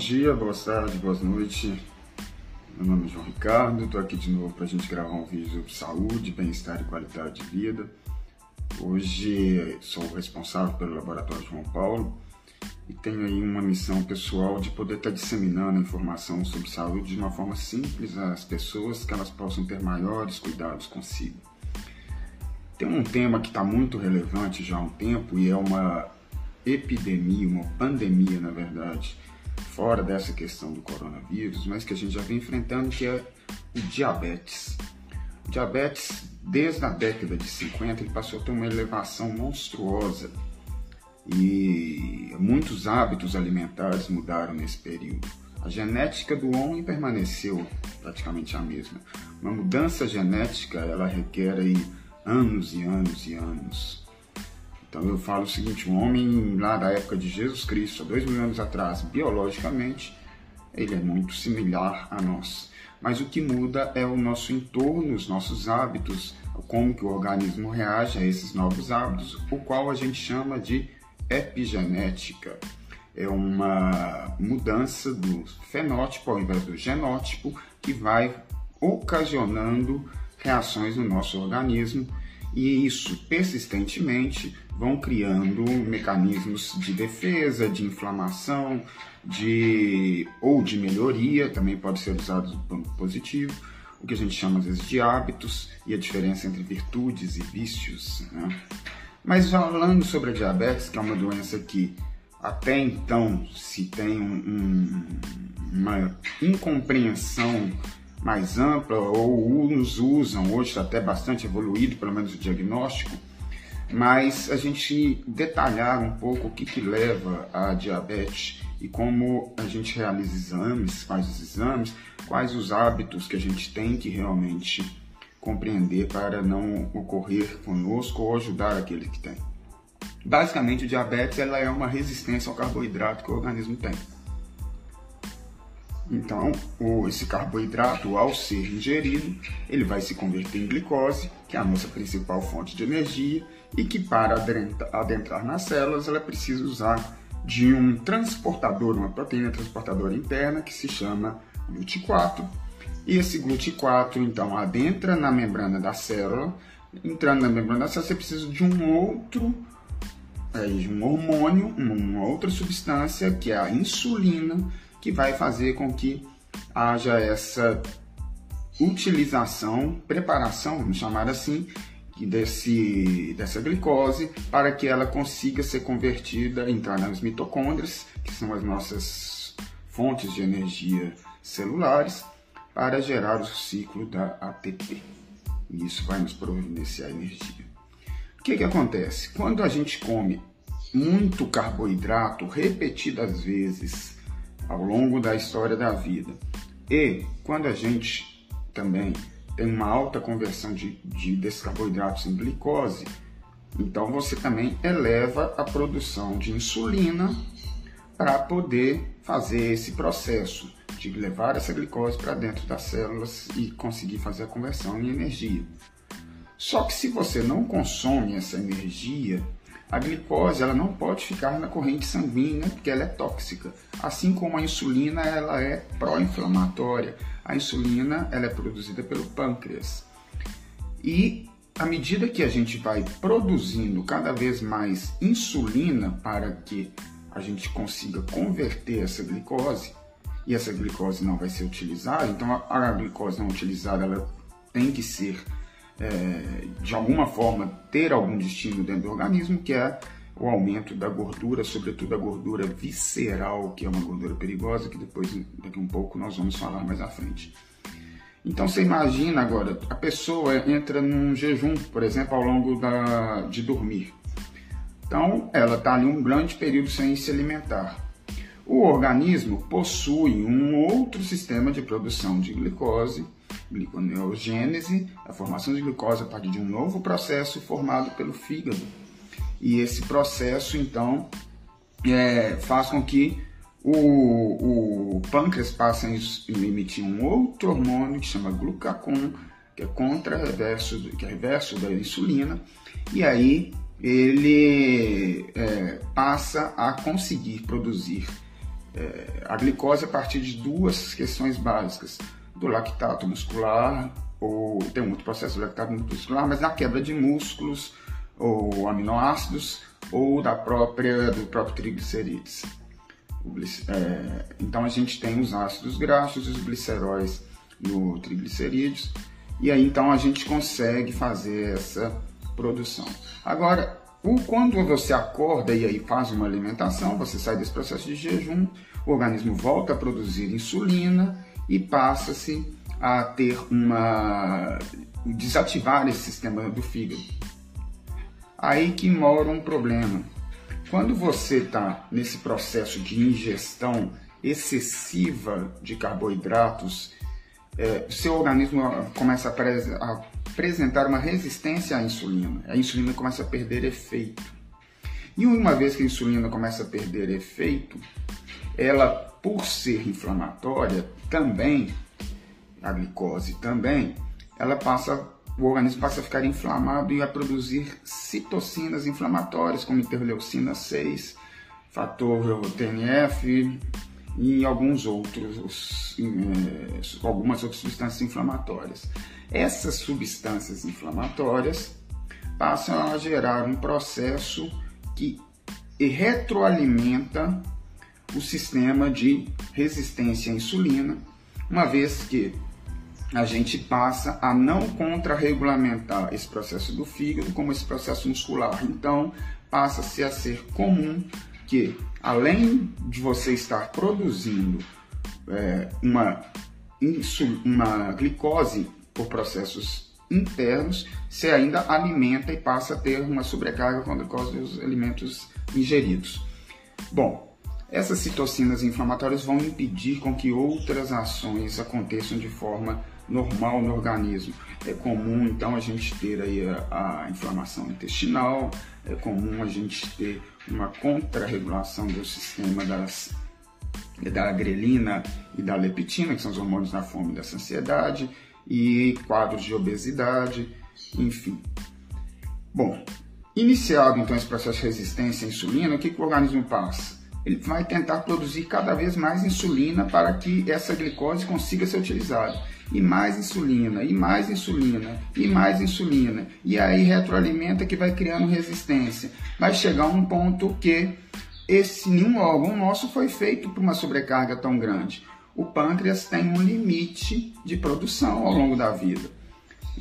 dia, boa tarde, boa noite. Meu nome é João Ricardo, estou aqui de novo para a gente gravar um vídeo sobre saúde, bem-estar e qualidade de vida. Hoje sou responsável pelo Laboratório João Paulo e tenho aí uma missão pessoal de poder estar disseminando informação sobre saúde de uma forma simples às pessoas, que elas possam ter maiores cuidados consigo. Tem um tema que está muito relevante já há um tempo e é uma epidemia, uma pandemia, na verdade, fora dessa questão do coronavírus, mas que a gente já vem enfrentando, que é o diabetes. O diabetes, desde a década de 50, ele passou a ter uma elevação monstruosa e muitos hábitos alimentares mudaram nesse período. A genética do homem permaneceu praticamente a mesma. Uma mudança genética, ela requer aí anos e anos e anos. Então eu falo o seguinte, um homem lá da época de Jesus Cristo, há dois mil anos atrás, biologicamente, ele é muito similar a nós. Mas o que muda é o nosso entorno, os nossos hábitos, como que o organismo reage a esses novos hábitos, o qual a gente chama de epigenética. É uma mudança do fenótipo ao invés do genótipo que vai ocasionando reações no nosso organismo e isso persistentemente vão criando mecanismos de defesa, de inflamação, de ou de melhoria, também pode ser usado do ponto positivo, o que a gente chama às vezes de hábitos e a diferença entre virtudes e vícios. Né? Mas falando sobre a diabetes, que é uma doença que até então se tem um, uma incompreensão mais ampla, ou uns usam, hoje até bastante evoluído, pelo menos o diagnóstico, mas a gente detalhar um pouco o que, que leva à diabetes e como a gente realiza exames, faz os exames, quais os hábitos que a gente tem que realmente compreender para não ocorrer conosco ou ajudar aquele que tem. Basicamente, o diabetes ela é uma resistência ao carboidrato que o organismo tem. Então, esse carboidrato, ao ser ingerido, ele vai se converter em glicose, que é a nossa principal fonte de energia, e que para adentrar nas células, ela precisa usar de um transportador, uma proteína transportadora interna, que se chama GLUT4. E esse GLUT4, então, adentra na membrana da célula. Entrando na membrana da célula, você precisa de um outro aí, um hormônio, uma outra substância, que é a insulina, que vai fazer com que haja essa utilização, preparação, vamos chamar assim, desse, dessa glicose para que ela consiga ser convertida, entrar nas mitocôndrias, que são as nossas fontes de energia celulares, para gerar o ciclo da ATP. E isso vai nos providenciar energia. O que, que acontece? Quando a gente come muito carboidrato repetidas vezes ao longo da história da vida. E quando a gente também tem uma alta conversão de, de desses carboidratos em glicose, então você também eleva a produção de insulina para poder fazer esse processo de levar essa glicose para dentro das células e conseguir fazer a conversão em energia. Só que se você não consome essa energia, a glicose ela não pode ficar na corrente sanguínea porque ela é tóxica. Assim como a insulina ela é pró-inflamatória. A insulina ela é produzida pelo pâncreas. E à medida que a gente vai produzindo cada vez mais insulina para que a gente consiga converter essa glicose, e essa glicose não vai ser utilizada, então a, a glicose não utilizada ela tem que ser é, de alguma forma ter algum destino dentro do organismo, que é o aumento da gordura, sobretudo a gordura visceral, que é uma gordura perigosa, que depois, daqui um pouco, nós vamos falar mais à frente. Então você imagina agora, a pessoa entra num jejum, por exemplo, ao longo da, de dormir. Então ela está ali um grande período sem se alimentar. O organismo possui um outro sistema de produção de glicose, gliconeogênese, a formação de glicose a partir de um novo processo formado pelo fígado. E esse processo, então, é, faz com que o, o pâncreas passe a emitir um outro hormônio que chama glucagon, que é contra reverso, que é reverso da insulina, e aí ele é, passa a conseguir produzir é, a glicose a partir de duas questões básicas, do lactato muscular, ou tem um outro processo do lactato muscular, mas na quebra de músculos, ou aminoácidos, ou da própria, do próprio triglicerídeos. É, então a gente tem os ácidos graxos os gliceróis no triglicerídeos, e aí então a gente consegue fazer essa produção. Agora, o, quando você acorda e aí faz uma alimentação, você sai desse processo de jejum, o organismo volta a produzir insulina e passa-se a ter uma. desativar esse sistema do fígado. Aí que mora um problema. Quando você está nesse processo de ingestão excessiva de carboidratos, é, seu organismo começa a, a apresentar uma resistência à insulina. A insulina começa a perder efeito. E uma vez que a insulina começa a perder efeito, ela, por ser inflamatória, também, a glicose também, ela passa, o organismo passa a ficar inflamado e a produzir citocinas inflamatórias, como interleucina 6, fator TNF e alguns outros, eh, algumas outras substâncias inflamatórias. Essas substâncias inflamatórias passam a gerar um processo que retroalimenta o sistema de resistência à insulina, uma vez que a gente passa a não contra-regulamentar esse processo do fígado como esse processo muscular. Então, passa-se a ser comum que, além de você estar produzindo é, uma, uma glicose por processos internos, você ainda alimenta e passa a ter uma sobrecarga com a glicose dos alimentos ingeridos. Bom, essas citocinas inflamatórias vão impedir com que outras ações aconteçam de forma normal no organismo. É comum então a gente ter aí a, a inflamação intestinal, é comum a gente ter uma contrarregulação do sistema das da grelina e da leptina, que são os hormônios da fome e da saciedade, e quadros de obesidade, enfim. Bom, iniciado então esse processo de resistência à insulina, o que, que o organismo passa? Ele vai tentar produzir cada vez mais insulina para que essa glicose consiga ser utilizada. E mais insulina, e mais insulina, e mais insulina. E aí retroalimenta que vai criando resistência. Vai chegar um ponto que esse nenhum órgão nosso foi feito para uma sobrecarga tão grande o pâncreas tem um limite de produção ao longo da vida,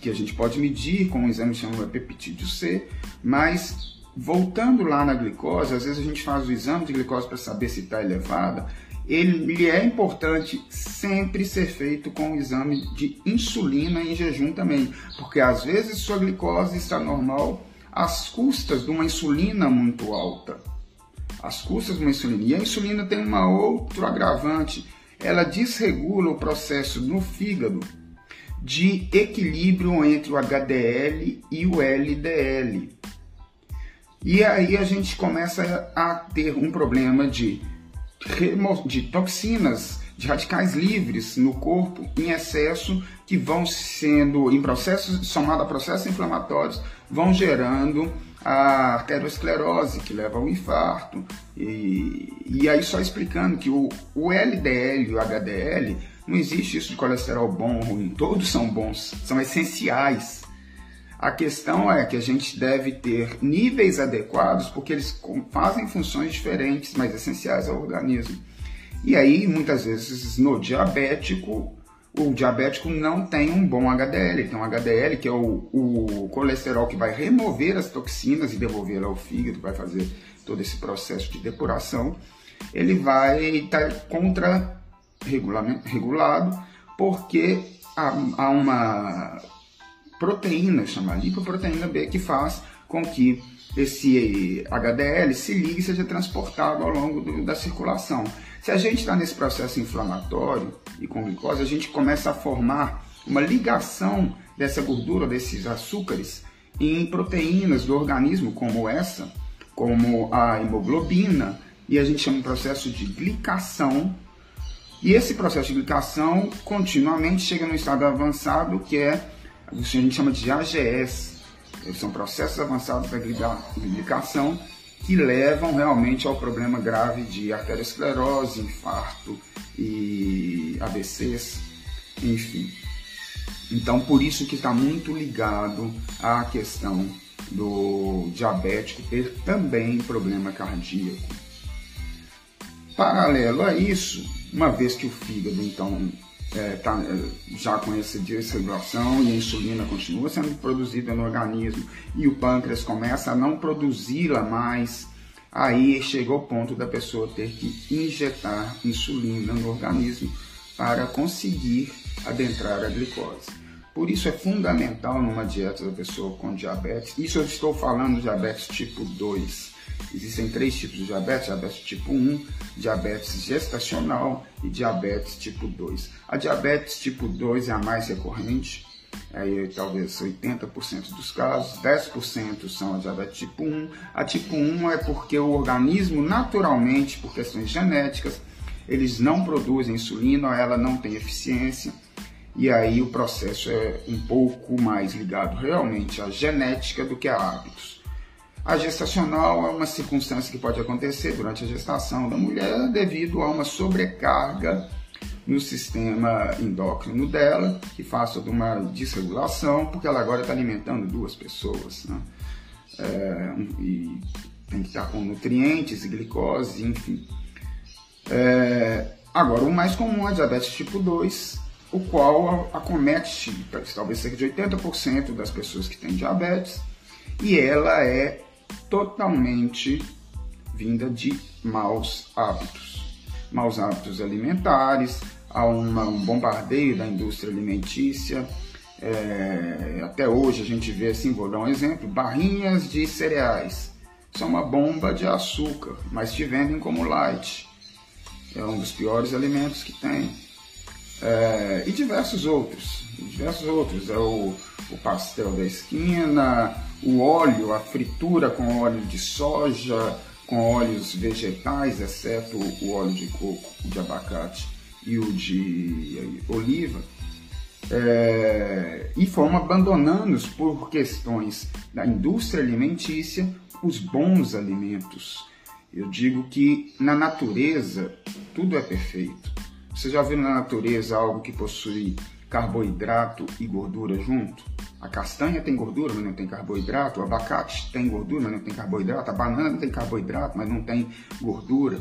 que a gente pode medir com um exame chamado peptídeo C, mas voltando lá na glicose, às vezes a gente faz o exame de glicose para saber se está elevada, ele é importante sempre ser feito com o exame de insulina em jejum também, porque às vezes sua glicose está normal às custas de uma insulina muito alta. Às custas de uma insulina. E a insulina tem uma outro agravante, ela desregula o processo no fígado de equilíbrio entre o HDL e o LDL. E aí a gente começa a ter um problema de, de toxinas, de radicais livres no corpo em excesso que vão sendo, em processos, somado a processos inflamatórios, vão gerando a arteriosclerose, que leva ao infarto. E, e aí só explicando que o, o LDL e o HDL, não existe isso de colesterol bom ou ruim, todos são bons, são essenciais. A questão é que a gente deve ter níveis adequados porque eles fazem funções diferentes, mas essenciais ao organismo. E aí, muitas vezes, no diabético, o diabético não tem um bom HDL. Um HDL, que é o, o colesterol que vai remover as toxinas e devolver ao fígado, vai fazer todo esse processo de depuração. Ele vai estar tá contra regulado, porque há, há uma proteína chamada lipoproteína B que faz com que esse HDL se ligue e seja transportado ao longo do, da circulação. Se a gente está nesse processo inflamatório e com glicose, a gente começa a formar uma ligação dessa gordura, desses açúcares, em proteínas do organismo, como essa, como a hemoglobina, e a gente chama de processo de glicação. E esse processo de glicação continuamente chega no estado avançado, que é a gente chama de AGS. São processos avançados da glicação que levam realmente ao problema grave de arteriosclerose, infarto e AVCs, enfim. Então, por isso que está muito ligado à questão do diabético ter também problema cardíaco. Paralelo a isso, uma vez que o fígado então é, tá, é, já com essa desregulação e a insulina continua sendo produzida no organismo e o pâncreas começa a não produzi-la mais, aí chegou o ponto da pessoa ter que injetar insulina no organismo para conseguir adentrar a glicose. Por isso é fundamental numa dieta da pessoa com diabetes, isso eu estou falando de diabetes tipo 2, Existem três tipos de diabetes: diabetes tipo 1, diabetes gestacional e diabetes tipo 2. A diabetes tipo 2 é a mais recorrente, aí talvez 80% dos casos, 10% são a diabetes tipo 1. A tipo 1 é porque o organismo, naturalmente, por questões genéticas, eles não produzem insulina, ela não tem eficiência, e aí o processo é um pouco mais ligado realmente à genética do que a hábitos. A gestacional é uma circunstância que pode acontecer durante a gestação da mulher devido a uma sobrecarga no sistema endócrino dela, que faça de uma desregulação, porque ela agora está alimentando duas pessoas. Né? É, e tem que estar com nutrientes e glicose, enfim. É, agora, o mais comum é a diabetes tipo 2, o qual acomete talvez cerca de 80% das pessoas que têm diabetes, e ela é totalmente vinda de maus hábitos. Maus hábitos alimentares, há uma, um bombardeio da indústria alimentícia. É, até hoje a gente vê assim, vou dar um exemplo, barrinhas de cereais. São uma bomba de açúcar, mas te vendem como light. É um dos piores alimentos que tem. É, e diversos outros. Diversos outros. É o, o pastel da esquina, o óleo, a fritura com óleo de soja, com óleos vegetais, exceto o óleo de coco, o de abacate e o de oliva, é, e fomos abandonando por questões da indústria alimentícia os bons alimentos. Eu digo que na natureza tudo é perfeito. Você já viu na natureza algo que possui carboidrato e gordura junto? A castanha tem gordura, mas não tem carboidrato. O abacate tem gordura, mas não tem carboidrato. A banana tem carboidrato, mas não tem gordura.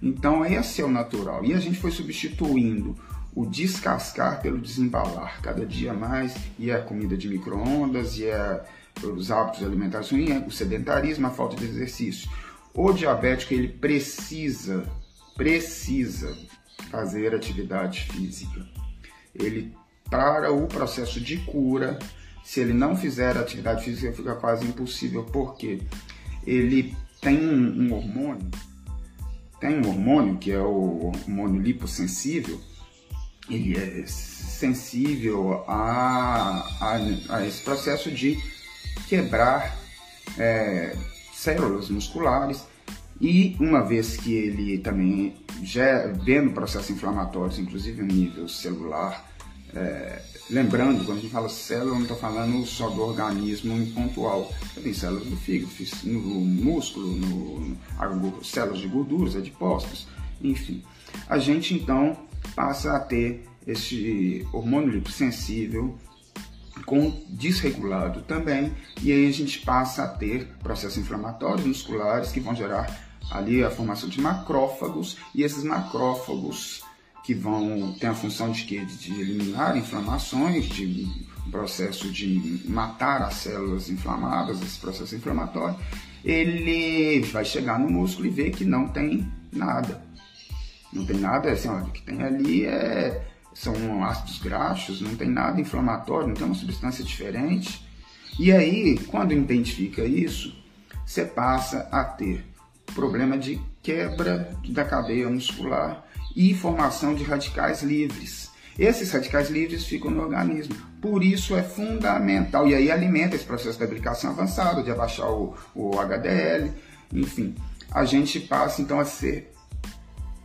Então, esse é o natural. E a gente foi substituindo o descascar pelo desembalar cada dia mais. E é a comida de micro-ondas, e é os hábitos alimentares ruins, é o sedentarismo, a falta de exercício. O diabético, ele precisa, precisa fazer atividade física. Ele para o processo de cura, se ele não fizer atividade física, fica quase impossível, porque ele tem um, um hormônio, tem um hormônio que é o hormônio lipossensível, ele é sensível a, a, a esse processo de quebrar é, células musculares e uma vez que ele também já vendo processos inflamatórios, inclusive no nível celular, é, lembrando, quando a gente fala célula, não estou falando só do organismo em pontual. Tem células do fígado, no músculo, no, células de gorduras, adipócitos, enfim. A gente então passa a ter esse hormônio lipossensível com desregulado também, e aí a gente passa a ter processos inflamatórios musculares que vão gerar ali a formação de macrófagos, e esses macrófagos que vão ter a função de que de eliminar inflamações, de processo de matar as células inflamadas, esse processo inflamatório, ele vai chegar no músculo e ver que não tem nada. Não tem nada, assim, olha, o que tem ali é, são ácidos graxos, não tem nada inflamatório, não tem uma substância diferente. E aí, quando identifica isso, você passa a ter problema de quebra da cadeia muscular e formação de radicais livres. Esses radicais livres ficam no organismo. Por isso é fundamental, e aí alimenta esse processo da aplicação avançada, de abaixar o, o HDL, enfim. A gente passa então a ser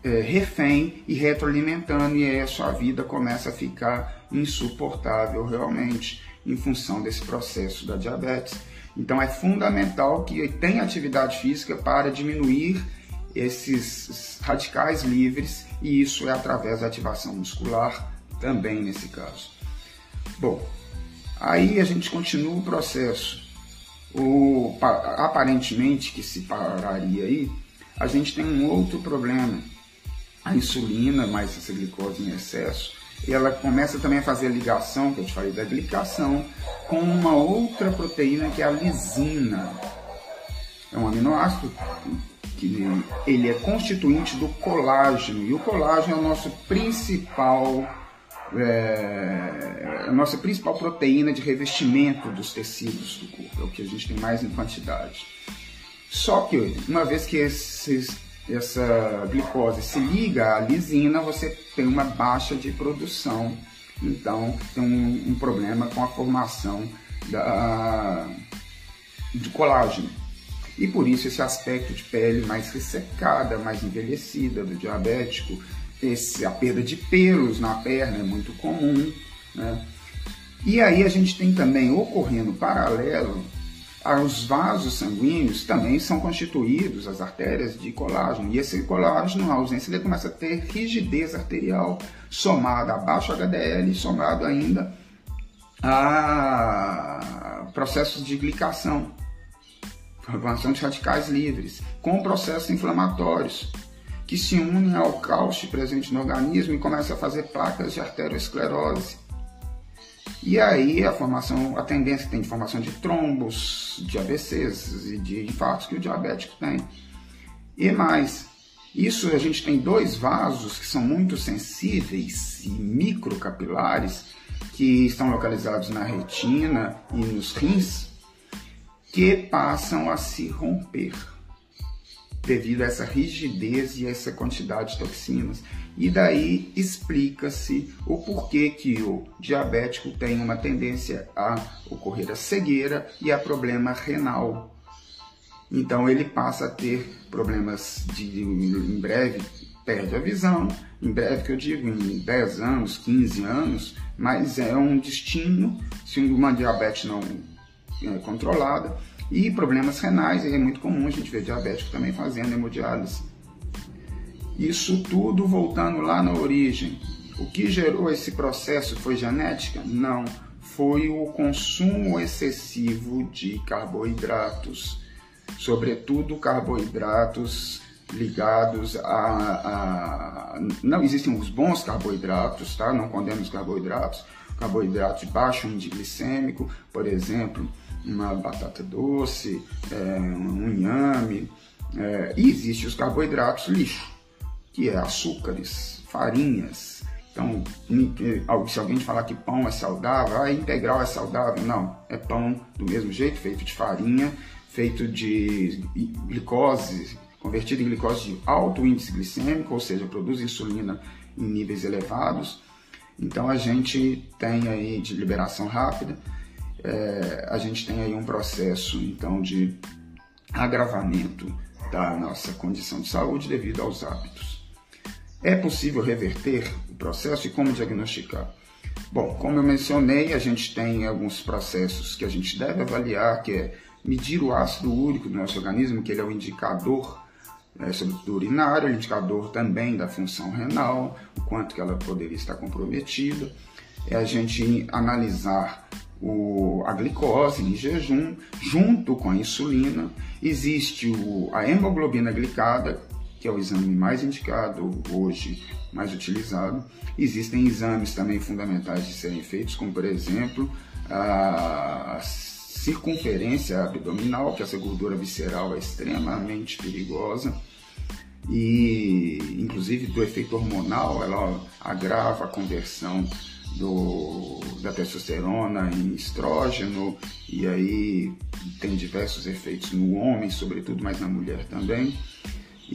é, refém e retroalimentando, e aí a sua vida começa a ficar insuportável realmente, em função desse processo da diabetes. Então é fundamental que tenha atividade física para diminuir esses radicais livres e isso é através da ativação muscular também nesse caso. Bom, aí a gente continua o processo. O, aparentemente que se pararia aí, a gente tem um outro problema. A insulina, mais essa glicose em excesso, ela começa também a fazer a ligação, que eu te falei da glicação, com uma outra proteína que é a lisina. É um aminoácido que ele é constituinte do colágeno, e o colágeno é o nosso principal é, a nossa principal proteína de revestimento dos tecidos do corpo, é o que a gente tem mais em quantidade. Só que uma vez que esses, essa glicose se liga à lisina, você tem uma baixa de produção, então tem um, um problema com a formação da, de colágeno. E por isso esse aspecto de pele mais ressecada, mais envelhecida do diabético, esse, a perda de pelos na perna é muito comum. Né? E aí a gente tem também ocorrendo paralelo os vasos sanguíneos também são constituídos, as artérias, de colágeno. E esse colágeno, na ausência dele, começa a ter rigidez arterial, somada a baixo HDL, somado ainda a processos de glicação, formação de radicais livres, com processos inflamatórios que se unem ao cálcio presente no organismo e começam a fazer placas de arteriosclerose. E aí a formação, a tendência tem de formação de trombos, de AVCs e de infartos que o diabético tem. E mais, isso a gente tem dois vasos que são muito sensíveis e microcapilares que estão localizados na retina e nos rins que passam a se romper devido a essa rigidez e essa quantidade de toxinas. E daí explica-se o porquê que o diabético tem uma tendência a ocorrer a cegueira e a problema renal. Então ele passa a ter problemas de em breve perde a visão, em breve que eu digo em 10 anos, 15 anos, mas é um destino se uma diabetes não é controlada e problemas renais, é muito comum a gente ver diabético também fazendo hemodiálise. Isso tudo voltando lá na origem. O que gerou esse processo foi genética? Não. Foi o consumo excessivo de carboidratos, sobretudo carboidratos ligados a, a, não existem os bons carboidratos, tá? Não condeno os carboidratos, carboidratos de baixo índice glicêmico, por exemplo, uma batata doce, é, um inhame, é, e existem os carboidratos lixo, que é açúcares, farinhas. Então, se alguém falar que pão é saudável, ah, integral é saudável, não, é pão do mesmo jeito, feito de farinha, feito de glicose, convertido em glicose de alto índice glicêmico, ou seja, produz insulina em níveis elevados. Então a gente tem aí de liberação rápida, é, a gente tem aí um processo então de agravamento da nossa condição de saúde devido aos hábitos. É possível reverter o processo e como diagnosticar? Bom, como eu mencionei, a gente tem alguns processos que a gente deve avaliar, que é medir o ácido úrico do nosso organismo, que ele é o indicador é, sobretudo urinário, indicador também da função renal, o quanto que ela poderia estar comprometida. É a gente analisar o, a glicose em jejum junto com a insulina. Existe o, a hemoglobina glicada, que é o exame mais indicado hoje, mais utilizado. Existem exames também fundamentais de serem feitos, como por exemplo a circunferência abdominal, que essa gordura visceral é extremamente perigosa e inclusive do efeito hormonal, ela agrava a conversão do, da testosterona em estrógeno e aí tem diversos efeitos no homem, sobretudo, mas na mulher também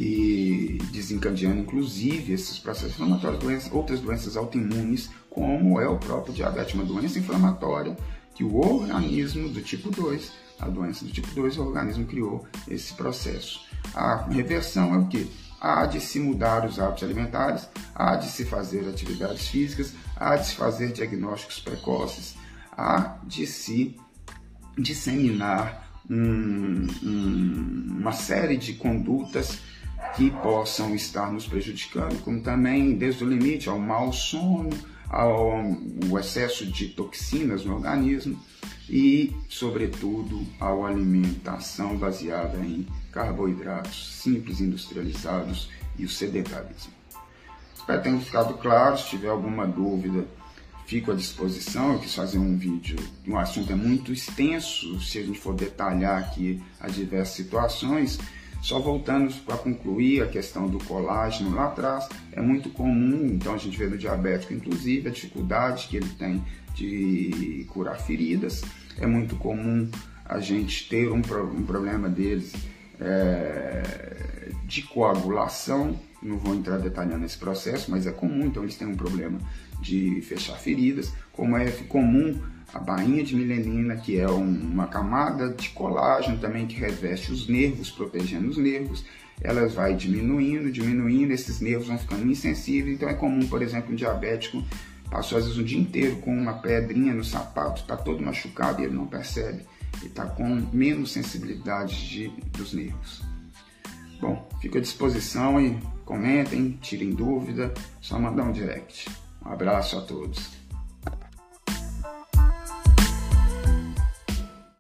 e desencadeando inclusive esses processos inflamatórios, doenças, outras doenças autoimunes, como é o próprio diabetes, uma doença inflamatória que o organismo do tipo 2, a doença do tipo 2, o organismo criou esse processo. A reversão é o que? Há de se mudar os hábitos alimentares, há de se fazer atividades físicas, há de se fazer diagnósticos precoces, há de se disseminar um, um, uma série de condutas que possam estar nos prejudicando, como também desde o limite ao mau sono, ao, excesso de toxinas no organismo e, sobretudo, à alimentação baseada em carboidratos simples, industrializados e o sedentarismo. Espero ter ficado claro. Se tiver alguma dúvida, fico à disposição. Eu quis fazer um vídeo, o um assunto é muito extenso, se a gente for detalhar aqui as diversas situações. Só voltando para concluir a questão do colágeno lá atrás, é muito comum, então a gente vê no diabético, inclusive, a dificuldade que ele tem de curar feridas. É muito comum a gente ter um, um problema deles é, de coagulação. Não vou entrar detalhando esse processo, mas é comum, então eles têm um problema de fechar feridas, como é comum a bainha de milenina, que é uma camada de colágeno também que reveste os nervos, protegendo os nervos. Ela vai diminuindo, diminuindo, esses nervos vão ficando insensíveis. Então é comum, por exemplo, um diabético passou às vezes o dia inteiro com uma pedrinha no sapato, está todo machucado e ele não percebe. Ele está com menos sensibilidade de, dos nervos. Bom, fico à disposição e comentem, tirem dúvida, só mandar um direct. Um abraço a todos.